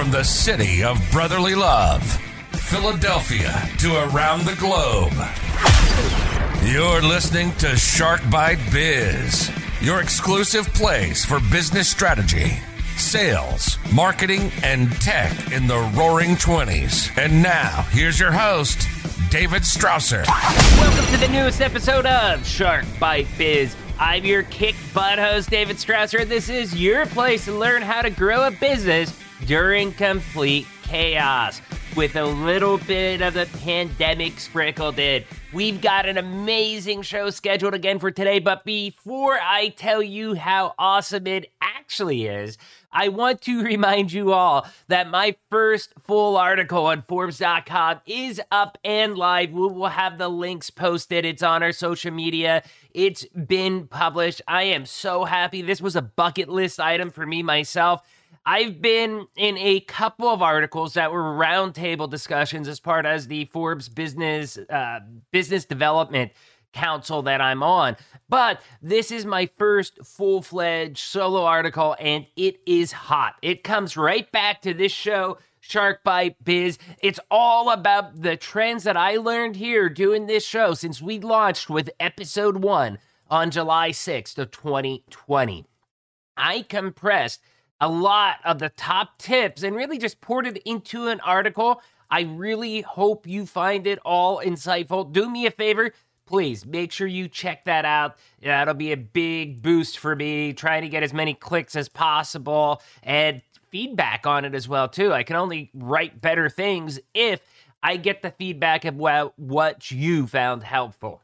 From the city of brotherly love, Philadelphia to around the globe. You're listening to Shark Bite Biz, your exclusive place for business strategy, sales, marketing, and tech in the roaring 20s. And now, here's your host, David Strausser. Welcome to the newest episode of Shark Bite Biz. I'm your kick butt host, David Strausser. This is your place to learn how to grow a business during complete chaos with a little bit of the pandemic sprinkled in. We've got an amazing show scheduled again for today, but before I tell you how awesome it actually is, I want to remind you all that my first full article on Forbes.com is up and live. We will have the links posted. It's on our social media. It's been published. I am so happy. This was a bucket list item for me myself. I've been in a couple of articles that were roundtable discussions as part as the Forbes Business uh, Business Development Council that I'm on. But this is my first full fledged solo article, and it is hot. It comes right back to this show. Shark Bite Biz. It's all about the trends that I learned here doing this show since we launched with episode one on July 6th of 2020. I compressed a lot of the top tips and really just poured it into an article. I really hope you find it all insightful. Do me a favor, please make sure you check that out. That'll be a big boost for me, trying to get as many clicks as possible and feedback on it as well too. I can only write better things if I get the feedback of what, what you found helpful.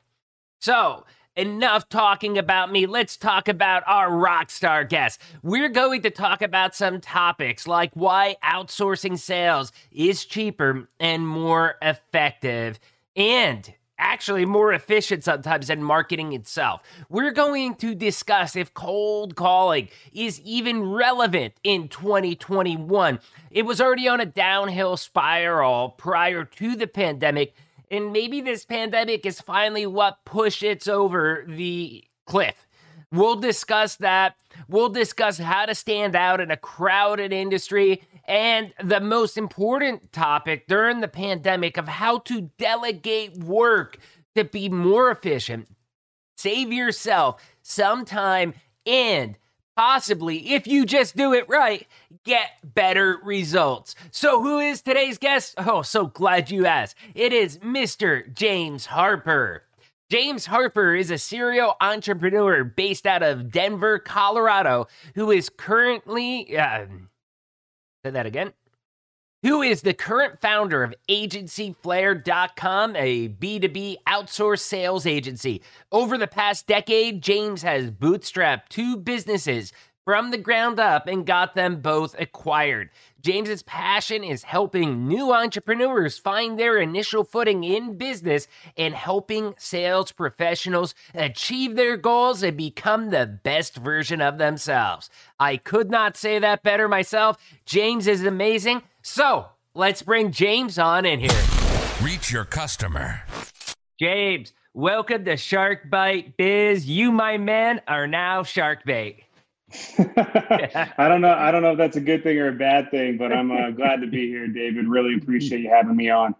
So, enough talking about me. Let's talk about our rock star guest. We're going to talk about some topics like why outsourcing sales is cheaper and more effective and actually more efficient sometimes than marketing itself. We're going to discuss if cold calling is even relevant in 2021. It was already on a downhill spiral prior to the pandemic and maybe this pandemic is finally what pushed it over the cliff. We'll discuss that. We'll discuss how to stand out in a crowded industry and the most important topic during the pandemic of how to delegate work to be more efficient, save yourself some time, and possibly, if you just do it right, get better results. So, who is today's guest? Oh, so glad you asked. It is Mr. James Harper. James Harper is a serial entrepreneur based out of Denver, Colorado, who is currently. Uh, say that again who is the current founder of AgencyFlare.com, a B2B outsourced sales agency. Over the past decade, James has bootstrapped two businesses from the ground up and got them both acquired. James's passion is helping new entrepreneurs find their initial footing in business and helping sales professionals achieve their goals and become the best version of themselves. I could not say that better myself. James is amazing. So let's bring James on in here. Reach your customer. James, welcome to Shark Bite Biz. You, my man, are now Shark Bait. I don't know. I don't know if that's a good thing or a bad thing, but I'm uh, glad to be here, David. Really appreciate you having me on.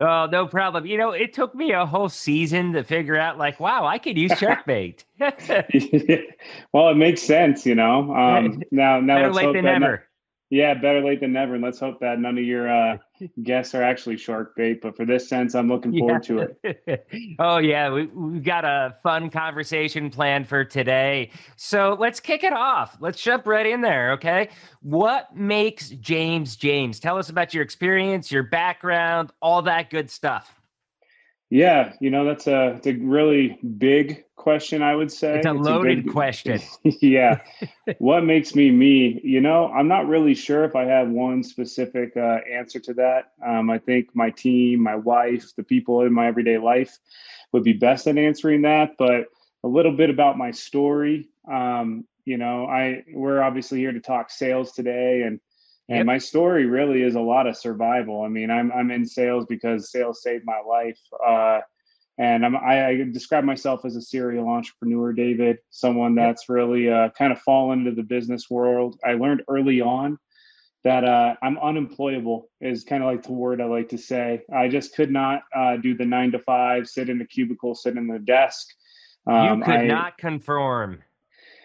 Oh, no problem. You know, it took me a whole season to figure out, like, wow, I could use shark bait. well, it makes sense, you know. Um, now, now Better late than never. Yeah, better late than never. And let's hope that none of your uh, guests are actually shark bait. But for this sense, I'm looking forward yeah. to it. oh, yeah. We, we've got a fun conversation planned for today. So let's kick it off. Let's jump right in there. Okay. What makes James James? Tell us about your experience, your background, all that good stuff. Yeah, you know that's a it's a really big question. I would say it's a loaded a big, question. yeah, what makes me me? You know, I'm not really sure if I have one specific uh, answer to that. Um, I think my team, my wife, the people in my everyday life would be best at answering that. But a little bit about my story. Um, you know, I we're obviously here to talk sales today, and and yep. my story really is a lot of survival. I mean, I'm I'm in sales because sales saved my life. Uh, and I'm, I, I, describe myself as a serial entrepreneur, David, someone that's really uh, kind of fallen into the business world. I learned early on that uh, I'm unemployable is kind of like the word I like to say. I just could not uh, do the nine to five, sit in a cubicle, sit in the desk. Um, you could I, not conform.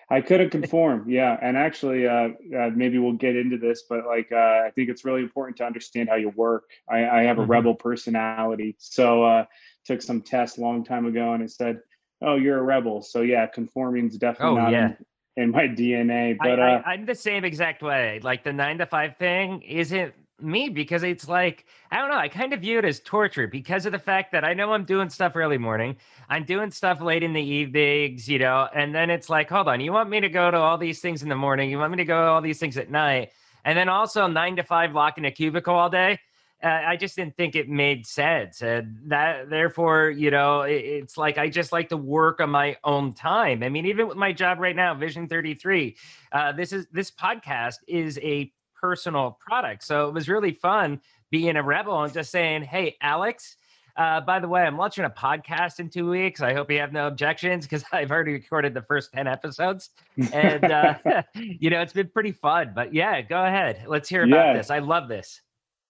I couldn't conform, yeah. And actually, uh, uh, maybe we'll get into this, but like, uh, I think it's really important to understand how you work. I, I have a mm-hmm. rebel personality, so uh, took some tests a long time ago, and it said, "Oh, you're a rebel." So yeah, conforming is definitely oh, not yeah. in, in, my DNA. But I, uh, I, I'm the same exact way. Like the nine to five thing isn't me because it's like I don't know. I kind of view it as torture because of the fact that I know I'm doing stuff early morning, I'm doing stuff late in the evenings, you know, and then it's like, hold on, you want me to go to all these things in the morning, you want me to go to all these things at night, and then also nine to five lock in a cubicle all day. Uh, I just didn't think it made sense, and that therefore, you know, it, it's like I just like to work on my own time. I mean, even with my job right now, Vision Thirty Three, uh, this is this podcast is a personal product. So it was really fun being a rebel and just saying, hey, Alex, uh, by the way, I'm launching a podcast in two weeks. I hope you have no objections because I've already recorded the first 10 episodes. And, uh, you know, it's been pretty fun. But yeah, go ahead. Let's hear about yeah. this. I love this.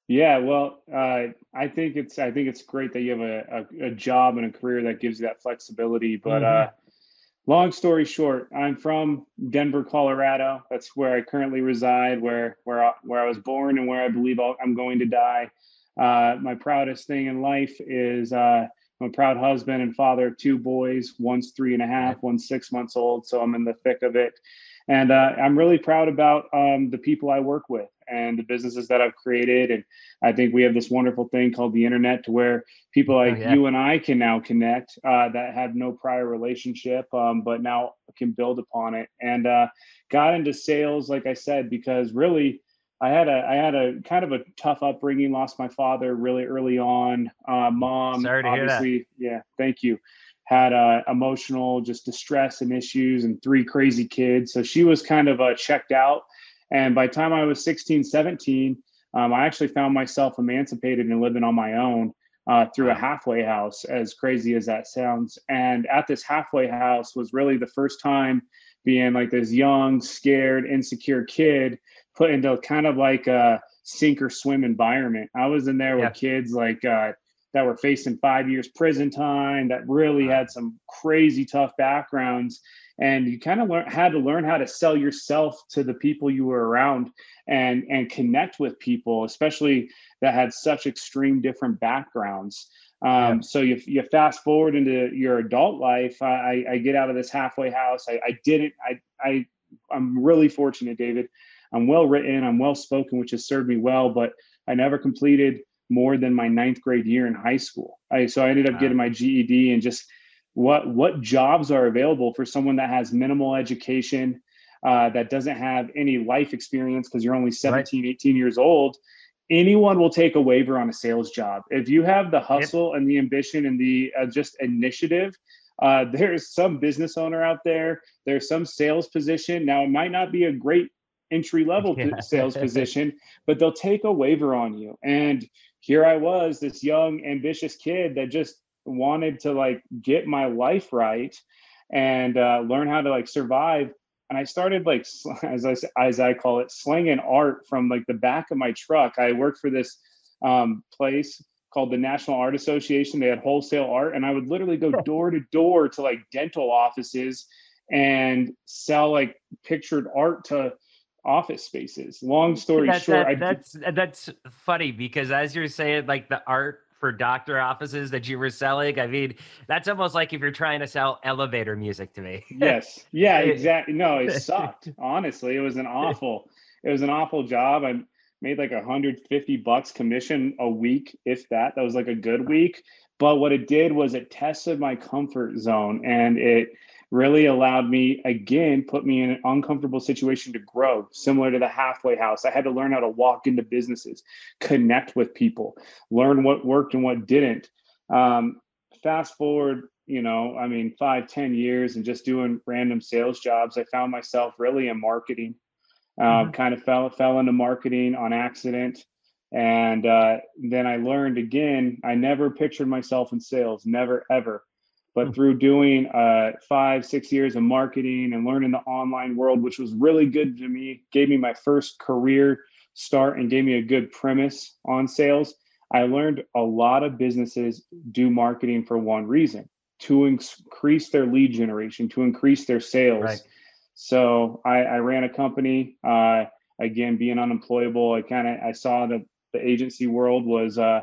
Yeah, well, uh, I think it's I think it's great that you have a, a, a, job and a career that gives you that flexibility. But mm-hmm. Long story short, I'm from Denver, Colorado. That's where I currently reside, where where I, where I was born, and where I believe i am going to die. Uh, my proudest thing in life is uh, I'm a proud husband and father of two boys. One's three and a half, one's six months old. So I'm in the thick of it, and uh, I'm really proud about um, the people I work with and the businesses that I've created. And I think we have this wonderful thing called the internet to where people oh, like oh, yeah. you and I can now connect uh, that had no prior relationship, um, but now can build upon it. And uh, got into sales, like I said, because really I had a I had a kind of a tough upbringing. Lost my father really early on. Uh, mom, sorry to hear that. Yeah, thank you. Had uh, emotional just distress and issues, and three crazy kids. So she was kind of uh, checked out and by the time I was 16, 17, um, I actually found myself emancipated and living on my own uh, through a halfway house, as crazy as that sounds. And at this halfway house was really the first time being like this young, scared, insecure kid put into kind of like a sink or swim environment. I was in there yeah. with kids like uh, that were facing five years prison time, that really had some crazy tough backgrounds. And you kind of learn had to learn how to sell yourself to the people you were around and and connect with people especially that had such extreme different backgrounds. Um, yeah. so you, you fast forward into your adult life i, I get out of this halfway house. I, I didn't I, I i'm really fortunate david. I'm well written i'm well spoken which has served me well but i never completed more than my ninth grade year in high school I, so i ended up wow. getting my ged and just what what jobs are available for someone that has minimal education uh, that doesn't have any life experience because you're only 17 right. 18 years old anyone will take a waiver on a sales job if you have the hustle yep. and the ambition and the uh, just initiative uh, there's some business owner out there there's some sales position now it might not be a great entry level yeah. sales position but they'll take a waiver on you. And here i was this young ambitious kid that just wanted to like get my life right and uh, learn how to like survive. And i started like as i as i call it slinging art from like the back of my truck. I worked for this um, place called the national art association. They had wholesale art and i would literally go door to door to like dental offices and sell like pictured art to office spaces long story that, short that, that's that's funny because as you're saying like the art for doctor offices that you were selling. I mean, that's almost like if you're trying to sell elevator music to me. yes. Yeah, exactly. No, it sucked. Honestly, it was an awful, it was an awful job. I made like 150 bucks commission a week, if that. That was like a good week. But what it did was it tested my comfort zone and it really allowed me again put me in an uncomfortable situation to grow similar to the halfway house. I had to learn how to walk into businesses connect with people learn what worked and what didn't. Um, fast forward you know i mean five ten years and just doing random sales jobs i found myself really in marketing. Uh, mm-hmm. kind of fell fell into marketing on accident. And uh, then i learned again i never pictured myself in sales never ever but hmm. through doing uh, five six years of marketing and learning the online world which was really good to me gave me my first career start and gave me a good premise on sales. I learned a lot of businesses do marketing for one reason to increase their lead generation, to increase their sales. Right. So I, I, ran a company. Uh, again, being unemployable, I kind of I saw that the agency world was uh,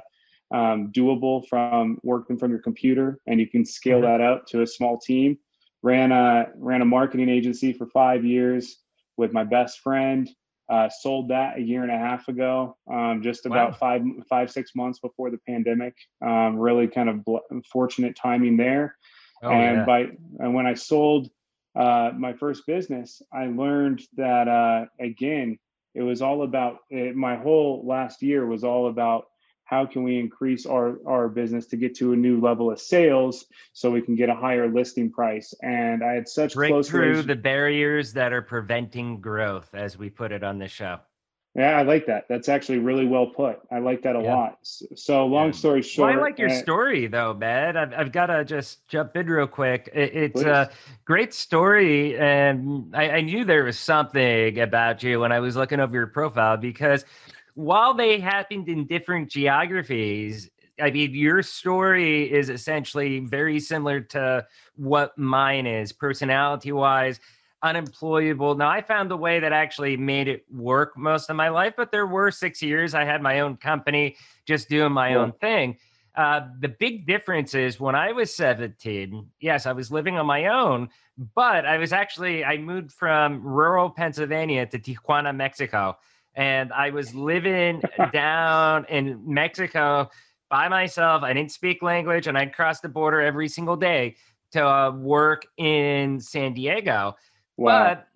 um, doable from working from your computer, and you can scale mm-hmm. that up to a small team. Ran a ran a marketing agency for five years with my best friend. Uh, sold that a year and a half ago, um, just about wow. five five six months before the pandemic. Um, really kind of bl- fortunate timing there. Oh, and yeah. by and when I sold uh, my first business, I learned that uh, again, it was all about it, my whole last year was all about how can we increase our, our business to get to a new level of sales so we can get a higher listing price? And i had such break close through the barriers that are preventing growth as we put it on the show. Yeah i like that. That's actually really well put. I like that a yeah. lot. So long yeah. story short well, i like your uh, story though man i've, I've got to just jump in real quick. It, it's please. a great story and I, I knew there was something about you when i was looking over your profile because while they happened in different geographies, I mean, your story is essentially very similar to what mine is, personality wise, unemployable. Now, I found the way that actually made it work most of my life, but there were six years I had my own company, just doing my yeah. own thing. Uh, the big difference is when I was 17, yes, I was living on my own, but I was actually, I moved from rural Pennsylvania to Tijuana, Mexico and I was living down in Mexico by myself. I didn't speak language, and I'd cross the border every single day to uh, work in San Diego. Wow. But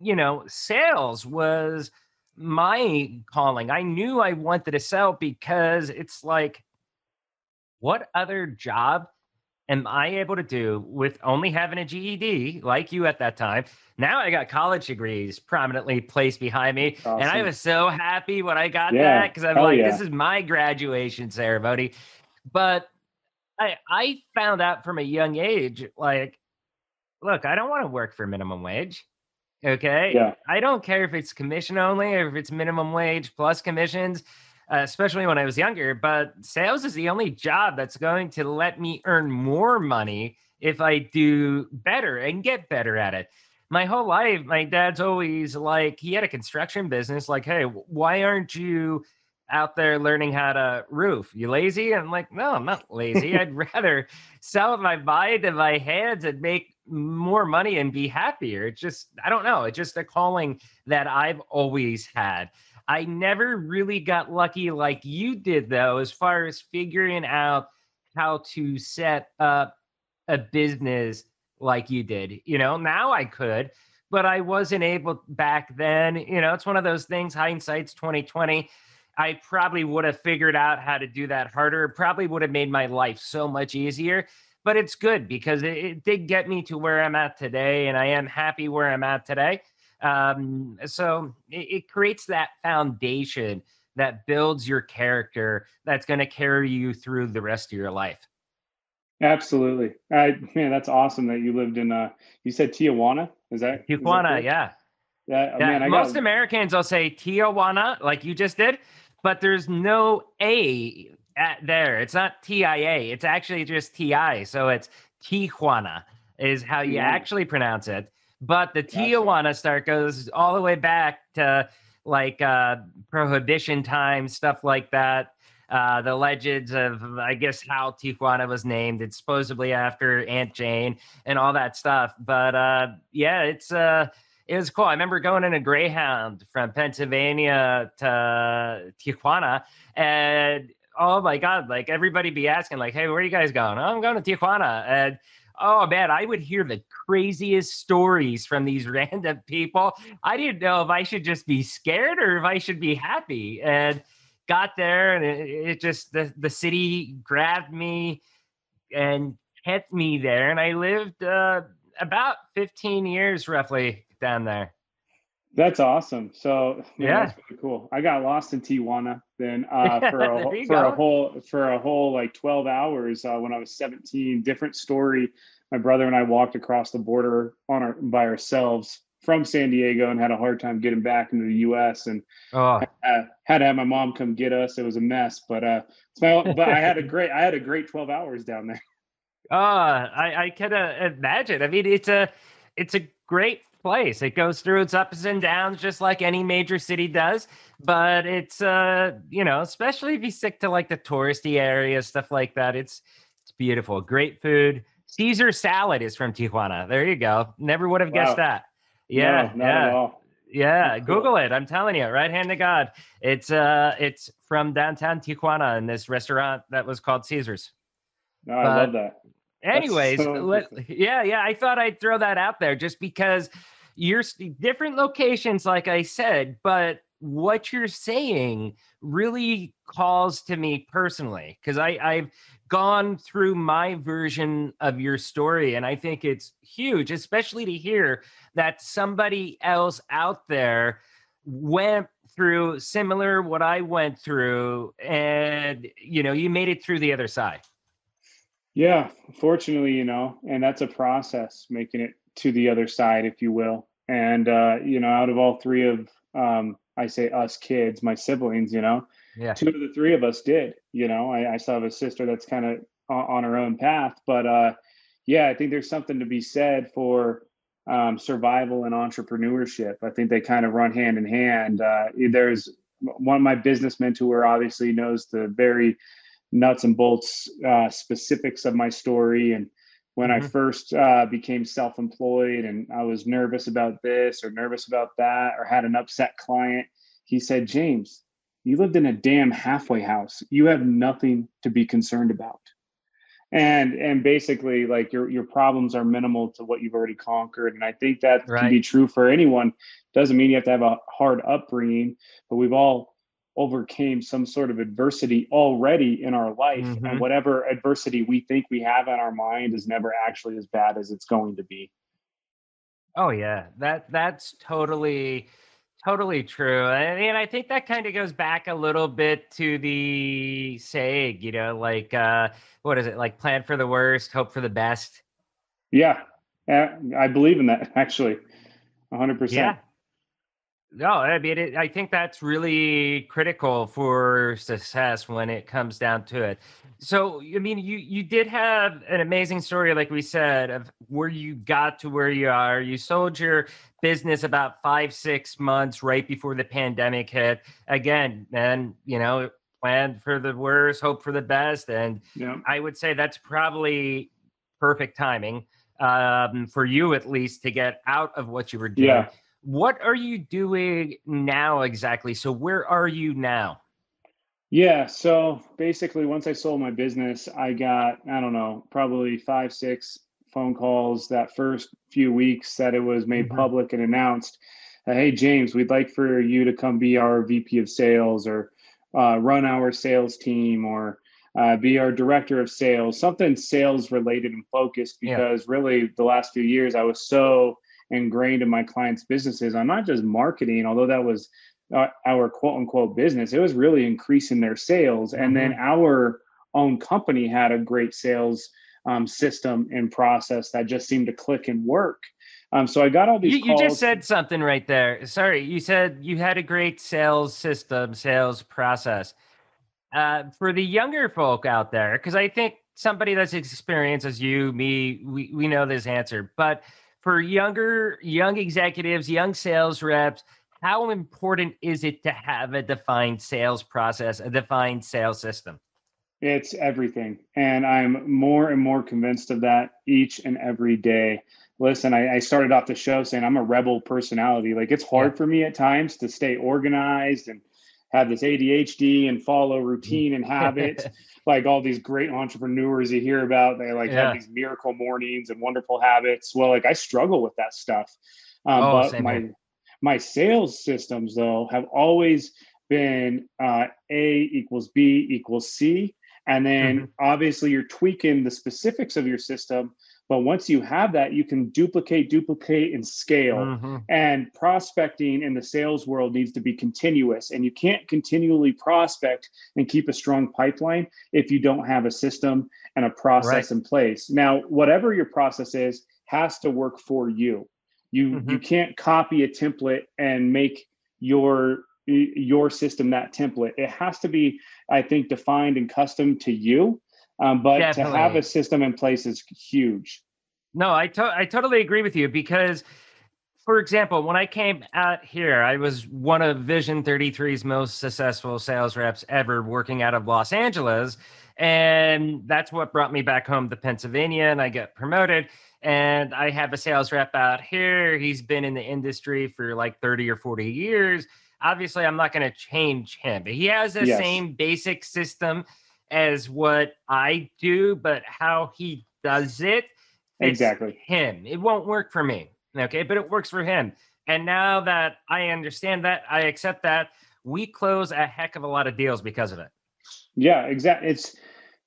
you know, sales was my calling. I knew I wanted to sell because it's like, what other job am I able to do with only having a GED like you at that time? Now I got college degrees prominently placed behind me. Awesome. And I was so happy when I got yeah. that because I'm Hell like, yeah. this is my graduation ceremony. But I I found out from a young age, like, look, I don't want to work for minimum wage. Okay. Yeah. I don't care if it's commission only or if it's minimum wage plus commissions uh, especially when I was younger. But sales is the only job that's going to let me earn more money if I do better and get better at it. My whole life, my dad's always like, he had a construction business. Like, hey, why aren't you out there learning how to roof? You lazy? I'm like, no, I'm not lazy. I'd rather sell my mind to my hands and make more money and be happier. It's just, I don't know. It's just a calling that I've always had. I never really got lucky like you did, though, as far as figuring out how to set up a business like you did. You know, now I could, but I wasn't able back then. You know, it's one of those things, hindsight's 2020. I probably would have figured out how to do that harder. Probably would have made my life so much easier. But it's good because it, it did get me to where I'm at today, and I am happy where I'm at today. Um, so it, it creates that foundation that builds your character that's going to carry you through the rest of your life. Absolutely. I man, that's awesome that you lived in uh you said Tijuana. Is that Tijuana, is that yeah. Yeah, yeah. Man, most got... Americans will say Tijuana, like you just did, but there's no A at there. It's not TIA. It's actually just TI. So it's Tijuana is how you yeah. actually pronounce it. But the. Tijuana start goes all the way back to like uh, prohibition time, stuff like that. Uh, the legends of, I guess, how Tijuana was named. It's supposedly after Aunt Jane and all that stuff. But uh, yeah, it's uh, it was cool. I remember going in a Greyhound from Pennsylvania to Tijuana, and oh my god, like everybody be asking, like, "Hey, where are you guys going?" Oh, I'm going to Tijuana, and oh man, I would hear the craziest stories from these random people. I didn't know if I should just be scared or if I should be happy. And got there, and it, it just the the city grabbed me and kept me there, and I lived uh, about 15 years roughly down there. That's awesome. So yeah, that's really cool. I got lost in Tijuana then uh, for a for go. a whole for a whole like twelve hours uh, when I was seventeen. Different story. My brother and I walked across the border on our by ourselves from San Diego and had a hard time getting back into the U.S. and oh. had to have my mom come get us. It was a mess, but uh, my, but I had a great I had a great twelve hours down there. Uh, I I can uh, imagine. I mean, it's a it's a great place. It goes through its ups and downs just like any major city does. But it's uh, you know, especially if you stick to like the touristy areas, stuff like that. It's it's beautiful. Great food. Caesar salad is from Tijuana. There you go. Never would have guessed wow. that. Yeah, no, yeah. Yeah, cool. Google it. I'm telling you, right hand to God. It's uh it's from downtown Tijuana in this restaurant that was called Caesar's. No, I but, love that. Anyways, so let, yeah, yeah, I thought I'd throw that out there just because you're different locations, like I said, but what you're saying really calls to me personally because I I've gone through my version of your story and I think it's huge, especially to hear that somebody else out there went through similar what I went through and you know you made it through the other side. Yeah, fortunately, you know, and that's a process making it to the other side, if you will. And uh, you know, out of all three of um, I say us kids, my siblings, you know, yeah. two of the three of us did. You know, I, I still have a sister that's kind of on, her own path, but uh, yeah, I think there's something to be said for um, survival and entrepreneurship. I think they kind of run hand in hand. Uh, there's one of my business mentor obviously knows the very nuts and bolts uh, specifics of my story and when mm-hmm. I first uh, became self-employed and I was nervous about this or nervous about that or had an upset client, he said, "James, you lived in a damn halfway house. You have nothing to be concerned about." And and basically, like your your problems are minimal to what you've already conquered. And I think that right. can be true for anyone. Doesn't mean you have to have a hard upbringing, but we've all overcame some sort of adversity already in our life mm-hmm. and whatever adversity we think we have in our mind is never actually as bad as it's going to be. Oh yeah. That that's totally totally true and, mean, i think that kind of goes back a little bit to the saying you know like uh what is it? Like plan for the worst hope for the best. Yeah. I believe in that actually. 100% yeah no, I mean, it, I think that's really critical for success when it comes down to it. So, I mean, you you did have an amazing story, like we said, of where you got to where you are. You sold your business about five, six months right before the pandemic hit. Again, and you know, plan for the worst, hope for the best, and yeah. I would say that's probably perfect timing um, for you, at least, to get out of what you were doing. Yeah what are you doing now exactly? So where are you now? Yeah, so basically once I sold my business, I got I don't know, probably 5 6 phone calls that first few weeks that it was made mm-hmm. public and announced, "Hey James, we'd like for you to come be our VP of sales or uh, run our sales team or uh, be our director of sales, something sales related and focused because yeah. really the last few years I was so ingrained in my clients' businesses on not just marketing, although that was uh, our quote unquote business, it was really increasing their sales. Mm-hmm. And then mm-hmm. our own company had a great sales um, system and process that just seemed to click and work. Um, so I got all these. You, you, just said something right there. Sorry, you said you had a great sales system, sales process. Uh, for the younger folk out there, because I think somebody that's experienced as you, me, we, we know this answer, but for younger young executives, young sales reps, how important is it to have a defined sales process, a defined sales system? It's everything. And I'm more and more convinced of that each and every day. Listen, I, I started off the show saying I'm a rebel personality. Like it's hard yeah. for me at times to stay organized and have this ADHD and follow routine and habits. like all these great entrepreneurs you hear about, they like yeah. have these miracle mornings and wonderful habits. Well, like I struggle with that stuff. Um, oh, but my my sales systems though have always been uh, A equals B equals C. And then mm-hmm. obviously you're tweaking the specifics of your system but once you have that, you can duplicate, duplicate, and scale. Mm-hmm. And prospecting in the sales world needs to be continuous. And you can't continually prospect and keep a strong pipeline if you don't have a system and a process right. in place. Now, whatever your process is, has to work for you. You mm-hmm. you can't copy a template and make your your system that template. It has to be, I think, defined and custom to you. Um, but Definitely. to have a system in place is huge. No, I to- I totally agree with you because for example, when I came out here, I was one of Vision 33's most successful sales reps ever working out of Los Angeles. And that's what brought me back home to Pennsylvania and I got promoted. And I have a sales rep out here. He's been in the industry for like 30 or 40 years. Obviously, I'm not going to change him, but he has the yes. same basic system as what I do, but how he does it exactly him. It won't work for me. Okay, but it works for him. And now that I understand that, I accept that. We close a heck of a lot of deals because of it. Yeah, exactly. It's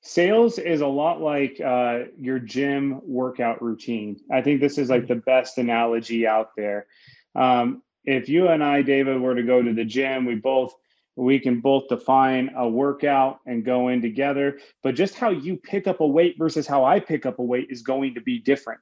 sales is a lot like uh, your gym workout routine. I think this is like the best analogy out there. Um, if you and I, David, were to go to the gym, we both we can both define a workout and go in together. But just how you pick up a weight versus how I pick up a weight is going to be different.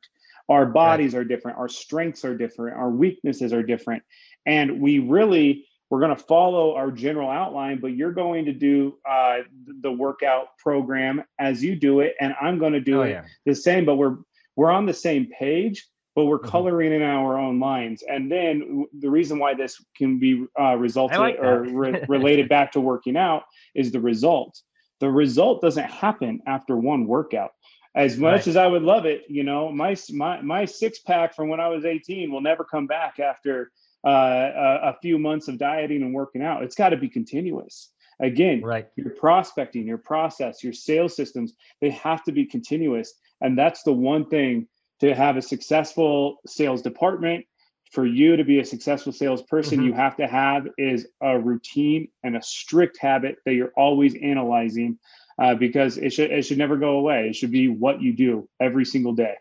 Our bodies right. are different, our strengths are different, our weaknesses are different. And we really, we're going to follow our general outline, but you're going to do uh, the workout program as you do it, and I'm going to do oh, it yeah. the same. But we're we're on the same page, but we're mm-hmm. coloring in our own lines. And then the reason why this can be uh, resulted like or re- related back to working out is the result. The result doesn't happen after one workout as much right. as I would love it, you know, my my my six pack from when I was 18 will never come back after uh, a, a, few months of dieting and working out. It's got to be continuous. Again, right. your prospecting, your process, your sales systems, they have to be continuous. And that's the one thing to have a successful sales department. For you to be a successful salesperson, mm-hmm. you have to have is a routine and a strict habit that you're always analyzing uh, because it should it should never go away. It should be what you do every single day.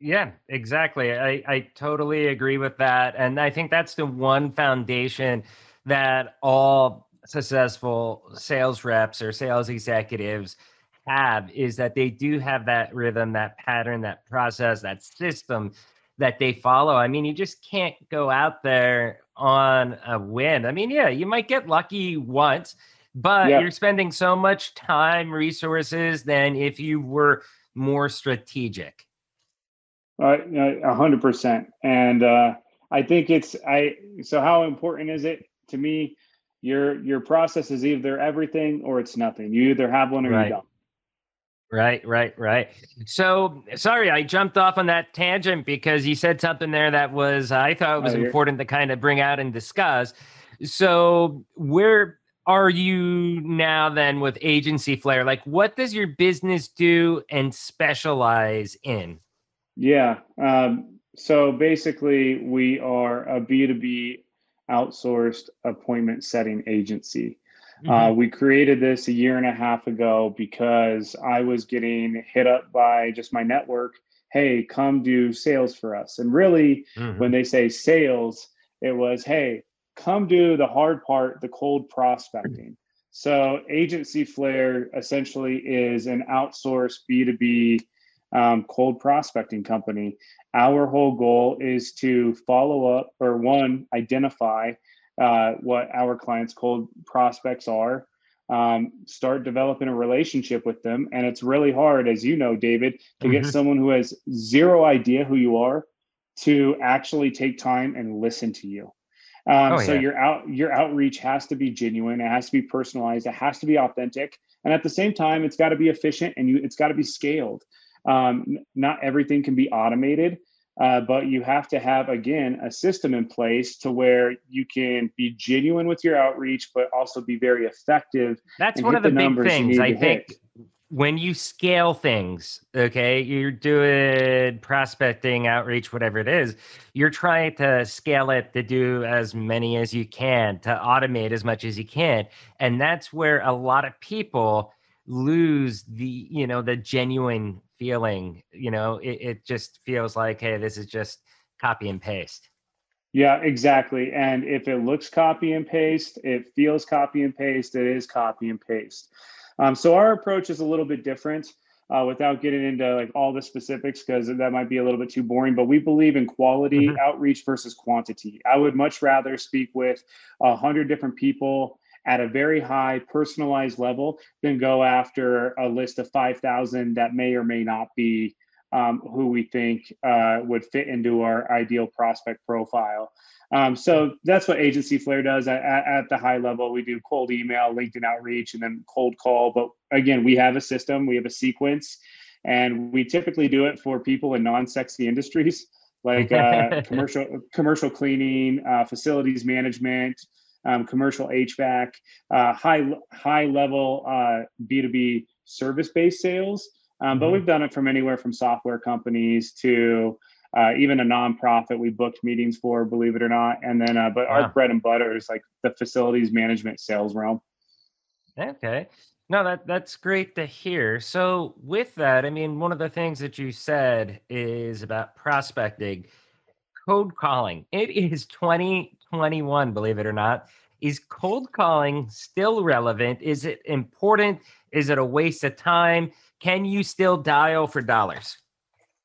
Yeah, exactly. I, I totally agree with that. And I think that's the one foundation that all successful sales reps or sales executives have is that they do have that rhythm, that pattern, that process, that system that they follow. I mean, you just can't go out there on a win. I mean, yeah, you might get lucky once but yeah. you're spending so much time, resources than if you were more strategic. Right. A hundred percent. And uh, I think it's I. So how important is it to me? Your your process is either everything or it's nothing. You either have one or right. you don't. Right, right, right. So sorry, I jumped off on that tangent because you said something there that was I thought it was oh, important to kind of bring out and discuss. So where are you now then with AgencyFlare like what does your business do and specialize in yeah um, so basically we are a b2b outsourced appointment setting agency mm-hmm. uh, we created this a year and a half ago because i was getting hit up by just my network hey come do sales for us and really mm-hmm. when they say sales it was hey come do the hard part, the cold prospecting. So, AgencyFlare essentially is an outsourced B2B um, cold prospecting company. Our whole goal is to follow up or one, identify uh, what our clients' cold prospects are, um, start developing a relationship with them. And it's really hard, as you know, David, to mm-hmm. get someone who has zero idea who you are to actually take time and listen to you. Um, oh, so yeah. your out your outreach has to be genuine. It has to be personalized. It has to be authentic, and at the same time, it's got to be efficient and you it's got to be scaled. Um, not everything can be automated, uh, but you have to have again a system in place to where you can be genuine with your outreach, but also be very effective. That's one of the, the big things I think. Hit when you scale things, okay, you're doing prospecting, outreach, whatever it is, you're trying to scale it to do as many as you can, to automate as much as you can. And that's where a lot of people lose the, you know, the genuine feeling. You know, it, it just feels like, hey, this is just copy and paste. Yeah, exactly. And if it looks copy and paste, it feels copy and paste, it is copy and paste. Um, so our approach is a little bit different. uh, without getting into like all the specifics because that might be a little bit too boring. But we believe in quality mm-hmm. outreach versus quantity. I would much rather speak with a hundred different people at a very high personalized level than go after a list of 5,000 that may or may not be um, who we think uh, would fit into our ideal prospect profile. Um, so that's what AgencyFlare does at, at, the high level. We do cold email, LinkedIn outreach, and then cold call. But again, we have a system, we have a sequence, and we typically do it for people in non-sexy industries like uh, commercial commercial cleaning, uh, facilities management, um, commercial HVAC, uh, high high level B two B service based sales. Um, but mm-hmm. we've done it from anywhere from software companies to uh, even a nonprofit we booked meetings for, believe it or not. And then, uh, but our bread and butter is like the facilities management sales realm. Okay. No, that that's great to hear. So with that, I mean, one of the things that you said is about prospecting, cold calling. It is 2021, believe it or not. Is cold calling still relevant? Is it important? Is it a waste of time? Can you still dial for dollars?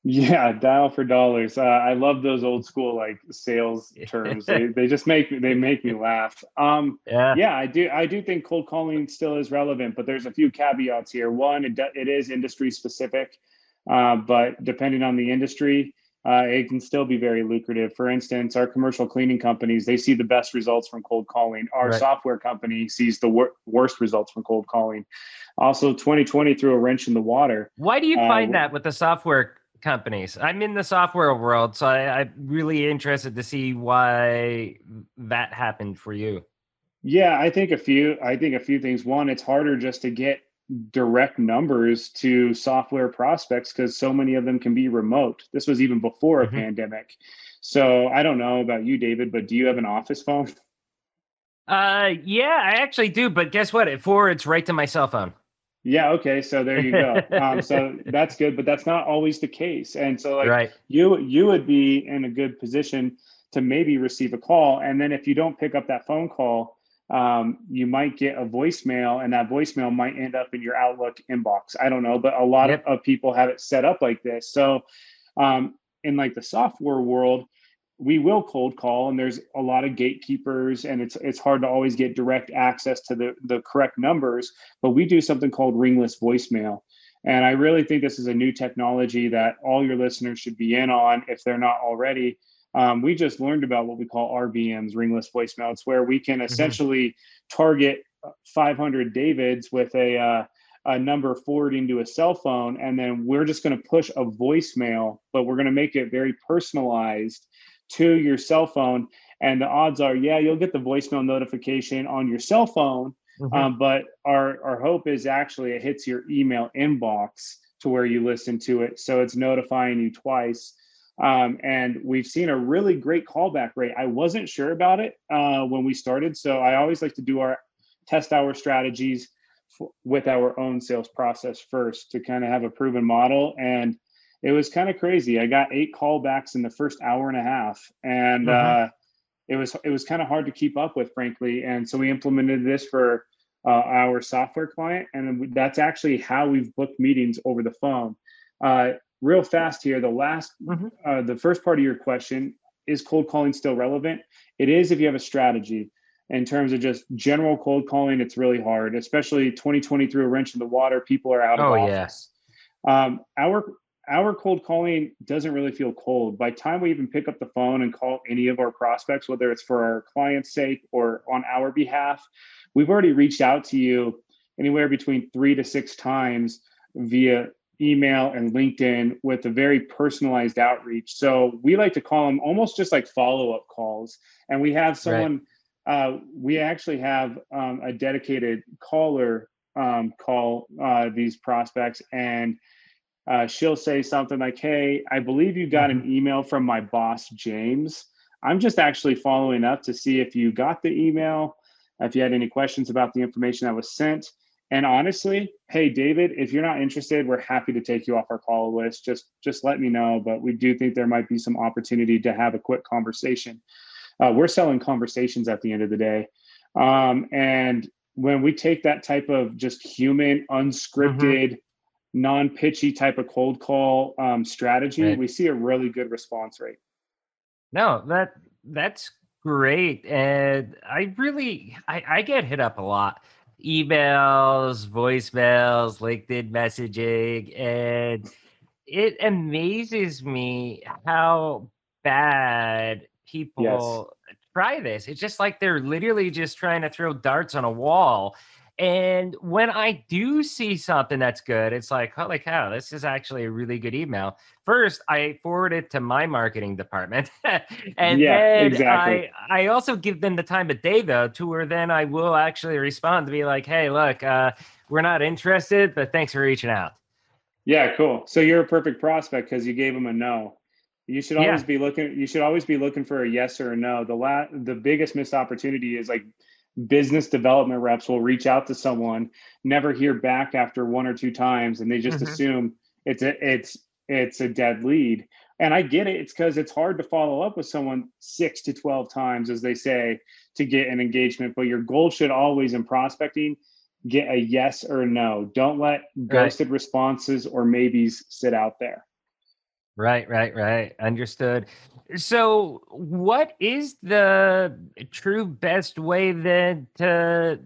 Yeah, dial for dollars. Uh, I love those old school like sales terms. they, they just make they make me laugh. Um, yeah, yeah, I do. I do think cold calling still is relevant, but there's a few caveats here. One, it, it is industry specific, uh, but depending on the industry, uh, it can still be very lucrative. For instance, our commercial cleaning companies they see the best results from cold calling. Our right. software company sees the wor- worst results from cold calling. Also, 2020 threw a wrench in the water. Why do you find uh, that with the software companies. I'm in the software world, so I, I'm really interested to see why that happened for you. Yeah, I think a few. I think a few things. One, it's harder just to get direct numbers to software prospects because so many of them can be remote. This was even before a mm-hmm. pandemic. So I don't know about you, David, but do you have an office phone? Uh, yeah, I actually do. But guess what? It forwards right to my cell phone. Yeah. Okay. So there you go. Um, so that's good, but that's not always the case. And so like right. you you would be in a good position to maybe receive a call, and then if you don't pick up that phone call, um, you might get a voicemail, and that voicemail might end up in your Outlook inbox. I don't know, but a lot yep. of, of people have it set up like this. So um, in like the software world, we will cold call and there's a lot of gatekeepers and it's it's hard to always get direct access to the the correct numbers but we do something called ringless voicemail and i really think this is a new technology that all your listeners should be in on if they're not already um, we just learned about what we call rvms ringless voicemail it's where we can mm-hmm. essentially mm-hmm. target 500 davids with a uh, a number forwarding to a cell phone and then we're just going to push a voicemail but we're going to make it very personalized to your cell phone. And the odds are, yeah, you'll get the voicemail notification on your cell phone. Mm-hmm. Um, but our, our hope is actually it hits your email inbox to where you listen to it. So it's notifying you twice. Um, and we've seen a really great callback rate. I wasn't sure about it uh, when we started. So I always like to do our test our strategies f- with our own sales process first to kind of have a proven model. And it was kind of crazy. I got eight callbacks in the first hour and a half, and mm-hmm. uh, it was it was kind of hard to keep up with, frankly. And so we implemented this for uh, our software client, and that's actually how we've booked meetings over the phone. Uh, real fast here, the last, mm-hmm. Uh, the first part of your question is cold calling still relevant? It is if you have a strategy. In terms of just general cold calling, it's really hard, especially 2020 through a wrench in the water. People are out of oh, office. Yeah. Um, our our cold calling doesn't really feel cold. By time we even pick up the phone and call any of our prospects, whether it's for our client's sake or on our behalf, we've already reached out to you anywhere between three to six times via email and LinkedIn with a very personalized outreach. So we like to call them almost just like follow up calls. And we have someone, right. uh, we actually have um, a dedicated caller um, call uh, these prospects and uh, she'll say something like, Hey, I believe you got an mm-hmm. email from my boss, James. I'm just actually following up to see if you got the email, if you had any questions about the information that was sent. And honestly, hey David, if you're not interested, we're happy to take you off our call list. Just just let me know. But we do think there might be some opportunity to have a quick conversation. Uh, we're selling conversations at the end of the day, um, and when we take that type of just human, unscripted, mm-hmm non-pitchy type of cold call um, strategy, right. we see a really good response rate. No, that that's great, and I really I, I get hit up a lot, emails, voicemails, LinkedIn messaging, and it amazes me how bad people yes. try this. It's just like they're literally just trying to throw darts on a wall and when I do see something that's good, it's like, holy cow, this is actually a really good email. First, I forward it to my marketing department. and yeah, then exactly. I, I also give them the time of day though, to where then I will actually respond to be like, hey, look, uh, we're not interested, but thanks for reaching out. Yeah, cool. So you're a perfect prospect because you gave them a no. You should always yeah. be looking. You should always be looking for a yes or a no. The la- the biggest missed opportunity is like business development reps will reach out to someone, never hear back after one or two times, and they just mm-hmm. assume it's a it's it's a dead lead. And I get it. It's because it's hard to follow up with someone six to 12 times, as they say, to get an engagement. But your goal should always in prospecting get a yes or no. Don't let ghosted right. responses or maybes sit out there. Right, right, right. Understood. So, what is the true best way then to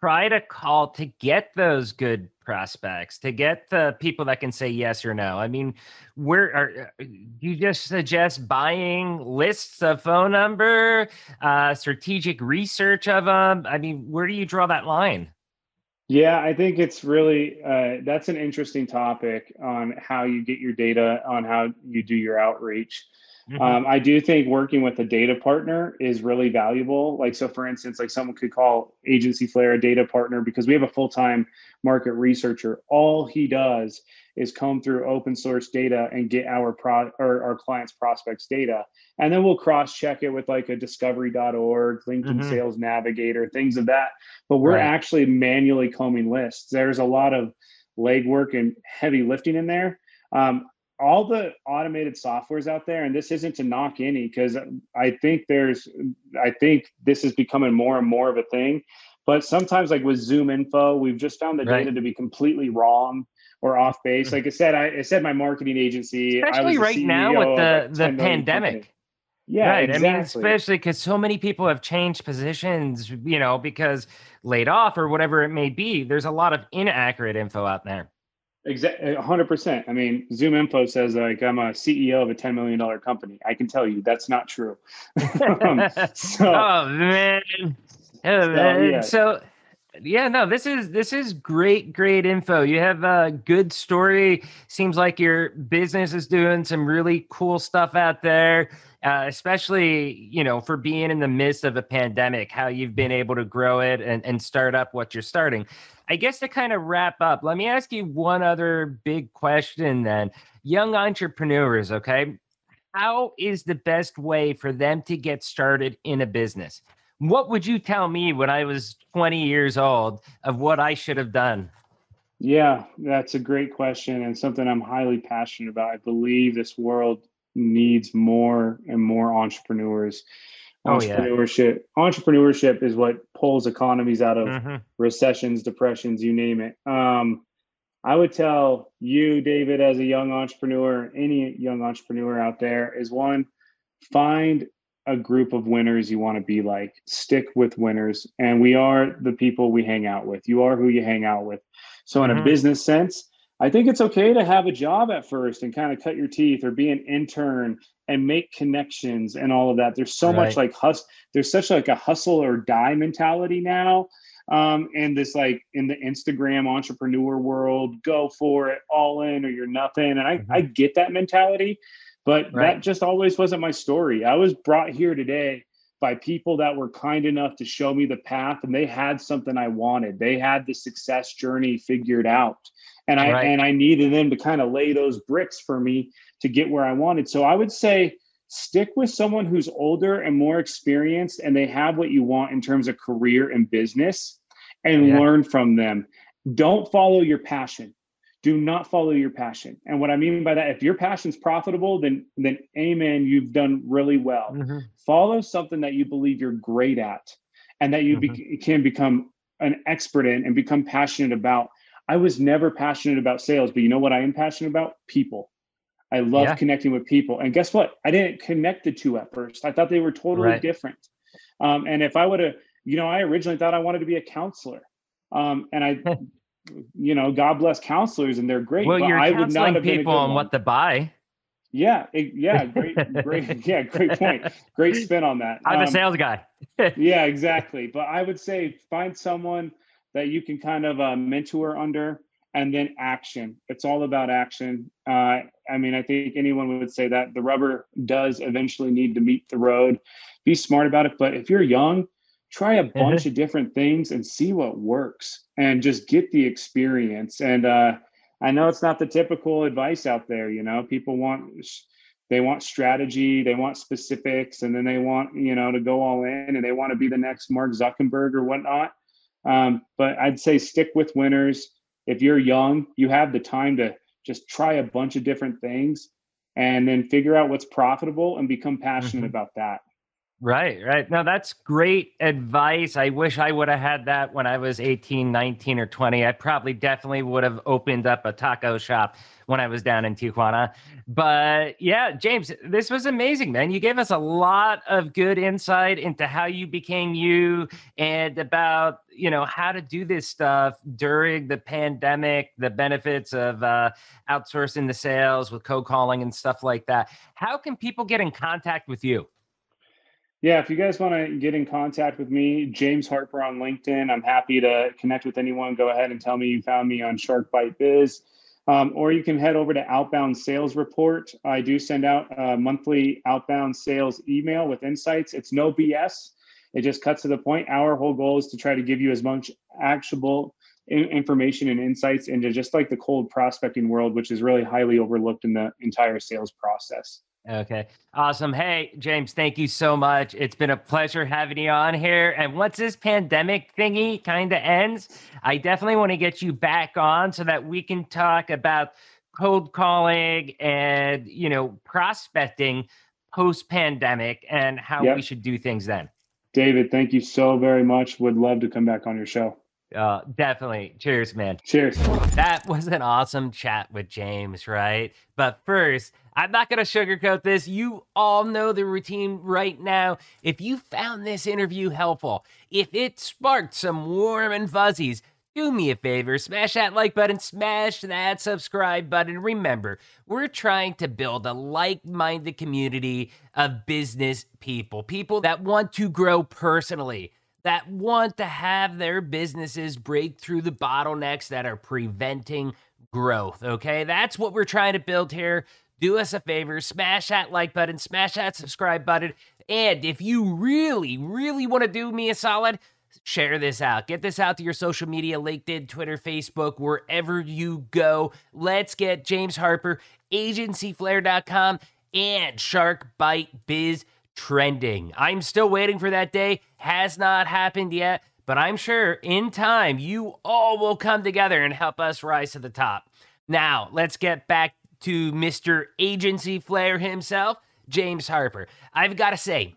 try to call to get those good prospects, to get the people that can say yes or no? I mean, where are uh, you just suggest buying lists of phone number, uh, strategic research of them? I mean, where do you draw that line? Yeah, I think it's really uh, that's an interesting topic on how you get your data, on how you do your outreach. Mm-hmm. Um, I do think working with a data partner is really valuable. Like, so for instance, like someone could call AgencyFlare a data partner because we have a full time market researcher. All he does is comb through open source data and get our pro or our clients' prospects data. And then we'll cross check it with like a DiscoverOrg, LinkedIn mm-hmm. Sales Navigator, things of that. But we're right. actually manually combing lists. There's a lot of legwork and heavy lifting in there. Um, all the automated softwares out there, and this isn't to knock any because I think there's, I think this is becoming more and more of a thing. But sometimes, like with ZoomInfo, we've just found the right. data to be completely wrong or off base. Mm-hmm. Like I said, I, I said my marketing agency, especially right now with the the pandemic. Company. Yeah, right. Exactly. I mean, especially because so many people have changed positions, you know, because laid off or whatever it may be. There's a lot of inaccurate info out there. Exactly, hundred percent. I mean, ZoomInfo says like I'm a CEO of a ten million dollar company. I can tell you that's not true. um, so, oh man, oh, man. So, yeah. so yeah no this is this is great great info. You have a good story. Seems like your business is doing some really cool stuff out there uh, especially you know for being in the midst of a pandemic how you've been able to grow it and, and start up what you're starting. I guess to kind of wrap up let me ask you one other big question then. Young entrepreneurs okay? How is the best way for them to get started in a business what would you tell me when I was 20 years old of what I should have done? Yeah, that's a great question and something I'm highly passionate about. I believe this world needs more and more entrepreneurs. Oh, entrepreneurship yeah. entrepreneurship is what pulls economies out of mm-hmm. recessions, depressions, you name it. Um, I would tell you, David, as a young entrepreneur, any young entrepreneur out there, is one, find a group of winners you want to be like. Stick with winners. And we are the people we hang out with. You are who you hang out with. So, in mm-hmm. a business sense, I think it's okay to have a job at first and kind of cut your teeth or be an intern and make connections and all of that. There's so right. much like hustle. There's such like a hustle or die mentality now. Um, and this like in the Instagram entrepreneur world, go for it, all in or you're nothing. And I, mm-hmm. I get that mentality. But right. that just always wasn't my story. I was brought here today by people that were kind enough to show me the path and they had something I wanted. They had the success journey figured out. And I right. and I needed them to kind of lay those bricks for me to get where I wanted. So I would say stick with someone who's older and more experienced and they have what you want in terms of career and business and yeah. learn from them. Don't follow your passion do not follow your passion. And what I mean by that, if your passion's profitable, then then amen, you've done really well. Mm-hmm. Follow something that you believe you're great at and that you mm-hmm. be- can become an expert in and become passionate about. I was never passionate about sales, but you know what I am passionate about? People. I love yeah. connecting with people. And guess what? I didn't connect the two at first. I thought they were totally right. different. Um, and if I would have, you know, I originally thought I wanted to be a counselor. Um, and I, you know, God bless counselors and they're great. Well, you're I would not have people on what to buy. Yeah, it, yeah, great, great, yeah, great point. Great spin on that. I'm um, a sales guy. yeah, exactly. But I would say find someone that you can kind of uh, mentor under, and then action. It's all about action. Uh, I mean, I think anyone would say that the rubber does eventually need to meet the road. Be smart about it. But if you're young, try a bunch mm-hmm. of different things and see what works, and just get the experience. And uh, I know it's not the typical advice out there. You know, people want they want strategy, they want specifics, and then they want you know to go all in, and they want to be the next Mark Zuckerberg or whatnot. Um, but I'd say stick with winners. If you're young, you have the time to just try a bunch of different things, and then figure out what's profitable and become passionate mm-hmm. about that. Right, right. Now that's great advice. I wish I would have had that when I was 18, 19, or 20. I probably definitely would have opened up a taco shop when I was down in Tijuana. But yeah, James, this was amazing, man. You gave us a lot of good insight into how you became you and about, you know, how to do this stuff during the pandemic, the benefits of uh, outsourcing the sales with co calling and stuff like that. How can people get in contact with you? Yeah, if you guys want to get in contact with me, James Harper on LinkedIn, I'm happy to connect with anyone. Go ahead and tell me you found me on Shark Bite Biz. Um, or you can head over to Outbound Sales Report. I do send out a monthly outbound sales email with insights. It's no BS. It just cuts to the point. Our whole goal is to try to give you as much actionable information and insights into just like the cold prospecting world, which is really highly overlooked in the entire sales process. Okay. Awesome. Hey, James, thank you so much. It's been a pleasure having you on here. And once this pandemic thingy kind of ends, I definitely want to get you back on so that we can talk about cold calling and, you know, prospecting post pandemic and how yep. we should do things then. David, thank you so very much. Would love to come back on your show. Uh, definitely. Cheers, man. Cheers. That was an awesome chat with James, right? But first, I'm not going to sugarcoat this. You all know the routine right now. If you found this interview helpful, if it sparked some warm and fuzzies, do me a favor, smash that like button, smash that subscribe button. Remember, we're trying to build a like minded community of business people, people that want to grow personally that want to have their businesses break through the bottlenecks that are preventing growth. Okay, that's what we're trying to build here. Do us a favor, smash that like button, smash that subscribe button. And if you really, really want to do me a solid, share this out. Get this out to your social media, LinkedIn, Twitter, Facebook, wherever you go. Let's get James Harper, agencyflare.com, and Shark Bite Biz trending. I'm still waiting for that day. Has not happened yet, but I'm sure in time you all will come together and help us rise to the top. Now, let's get back to Mr. AgencyFlare himself, James Harper. I've got to say,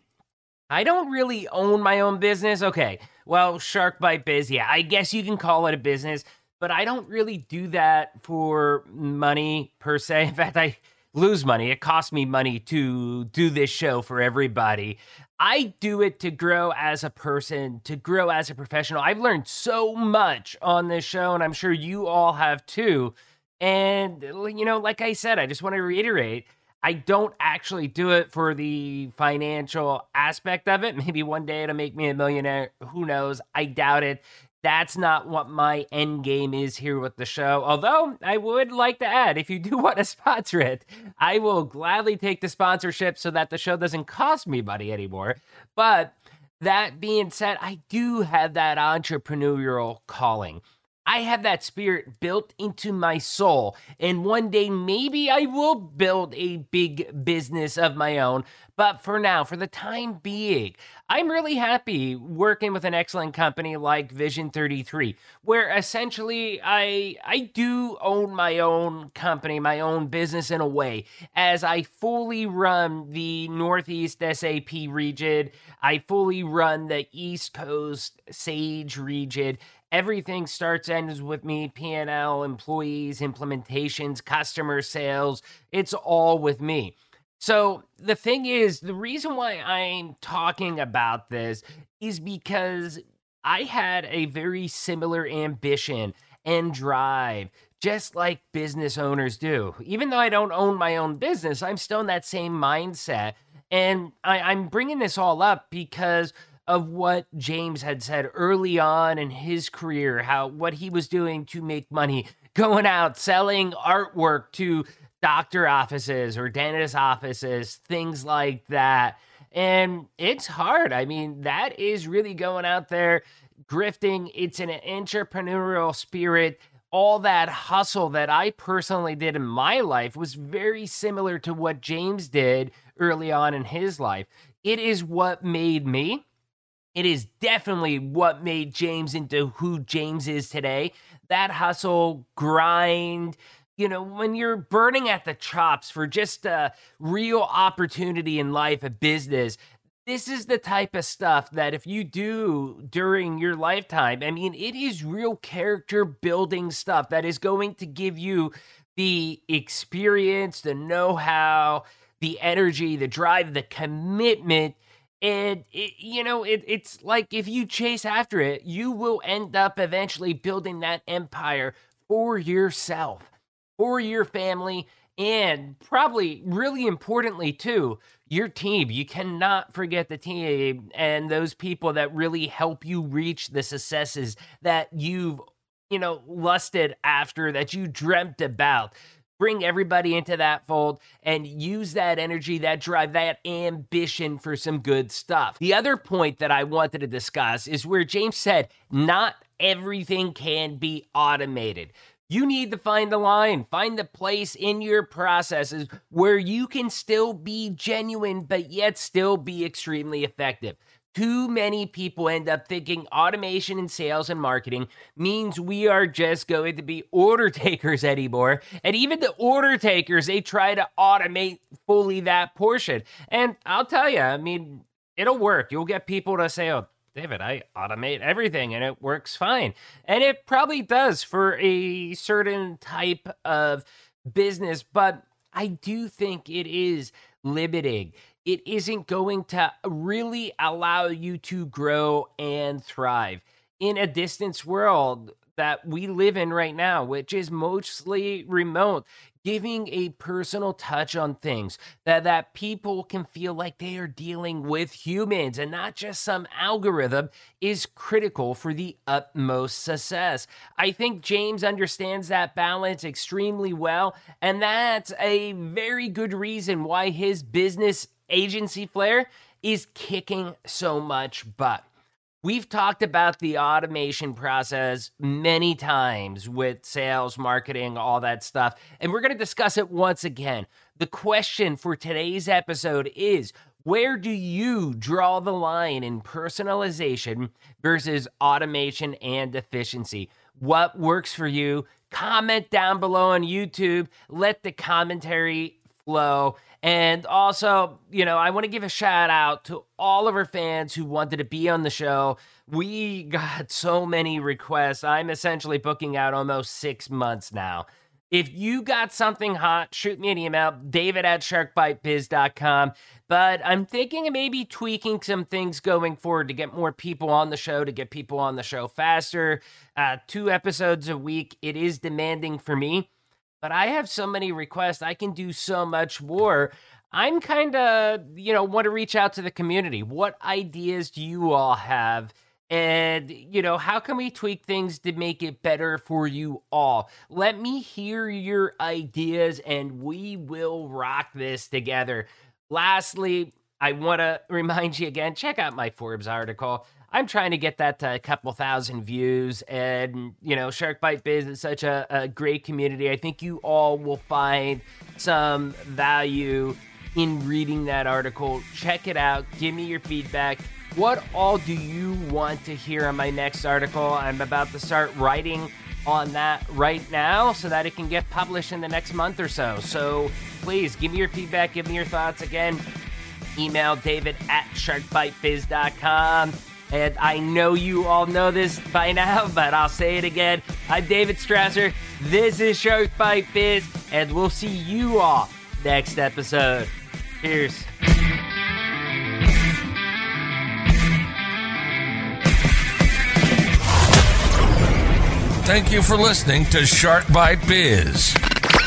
I don't really own my own business. Okay, well, Shark Bite Biz, yeah, I guess you can call it a business, but I don't really do that for money per se. In fact, I lose money. It costs me money to do this show for everybody. I do it to grow as a person, to grow as a professional. I've learned so much on this show, and I'm sure you all have too. And, uh, you know, like I said, I just want to reiterate I don't actually do it for the financial aspect of it. Maybe one day it'll make me a millionaire. Who knows? I doubt it. That's not what my end game is here with the show. Although I would like to add, if you do want to sponsor it, I will gladly take the sponsorship so that the show doesn't cost me money anymore. But that being said, I do have that entrepreneurial calling. I have that spirit built into my soul. And one day, maybe I will build a big business of my own. But for now, for the time being, I'm really happy working with an excellent company like Vision 33, where essentially I I do own my own company, my own business in a way, as I fully run the Northeast SAP region, I fully run the East Coast Sage region, Everything starts ends with me, P&L, employees, implementations, customer sales. It's all with me. So the thing is, the reason why I'm talking about this is because I had a very similar ambition and drive, just like business owners do. Even though I don't own my own business, I'm still in that same mindset. And I, am bringing this all up because of what James had said early on in his career, how what he was doing to make money, going out selling artwork to doctor offices or dentist offices, things like that. And it's hard. I mean, that is really going out there grifting. It's an entrepreneurial spirit. All that hustle that I personally did in my life was very similar to what James did early on in his life. It is what made me. It is definitely what made James into who James is today. That hustle, grind, you know, when you're burning at the chops for just a real opportunity in life, a business, this is the type of stuff that if you do during your lifetime, I mean, it is real character building stuff that is going to give you the experience, the know how, the energy, the drive, the commitment. And, it, you know, it, it's like if you chase after it, you will end up eventually building that empire for yourself for your family, and probably really importantly, too, your team. You cannot forget the team and those people that really help you reach the successes that you've, you know, lusted after, that you dreamt about bring everybody into that fold and use that energy, that drive, that ambition for some good stuff. The other point that I wanted to discuss is where James said, not everything can be automated. You need to find the line, find the place in your processes where you can still be genuine, but yet still be extremely effective. Too many people end up thinking automation in sales and marketing means we are just going to be order takers anymore. And even the order takers, they try to automate fully that portion. And I'll tell you, I mean, it'll work. You'll get people to say, oh, David, I automate everything and it works fine. And it probably does for a certain type of business, but I do think it is limiting. It isn't going to really allow you to grow and thrive. In a distance world, that we live in right now, which is mostly remote, giving a personal touch on things that that people can feel like they are dealing with humans and not just some algorithm is critical for the utmost success. I think James understands that balance extremely well and that's a very good reason why his business AgencyFlare is kicking so much butt. We've talked about the automation process many times with sales, marketing, all that stuff, and we're going to discuss it once again. The question for today's episode is where do you draw the line in personalization versus automation and efficiency? What works for you? Comment down below on YouTube. Let the commentary flow. And also, you know, I want to give a shout out to all of our fans who wanted to be on the show. We got so many requests. I'm essentially booking out almost six months now. If you got something hot, shoot me an email, david at sharkbitebiz.com. But I'm thinking of maybe tweaking some things going forward to get more people on the show, to get people on the show faster. Uh, two episodes a week, it is demanding for me but I have so many requests. I can do so much more. I'm kind of, you know, want to reach out to the community. What ideas do you all have? And, you know, how can we tweak things to make it better for you all? Let me hear your ideas and we will rock this together. Lastly, I want to remind you again check out my Forbes article. I'm trying to get that to a couple thousand views. And, you know, Shark Bite Biz is such a, a great community. I think you all will find some value in reading that article. Check it out. Give me your feedback. What all do you want to hear on my next article? I'm about to start writing on that right now so that it can get published in the next month or so. So please give me your feedback, give me your thoughts. Again, email david at sharkbitebiz.com. And I know you all know this by now, but I'll say it again. I'm David Strausser. This is Shark Bite Biz, and we'll see you all next episode. Cheers. Thank you for listening to Shark Bite Biz.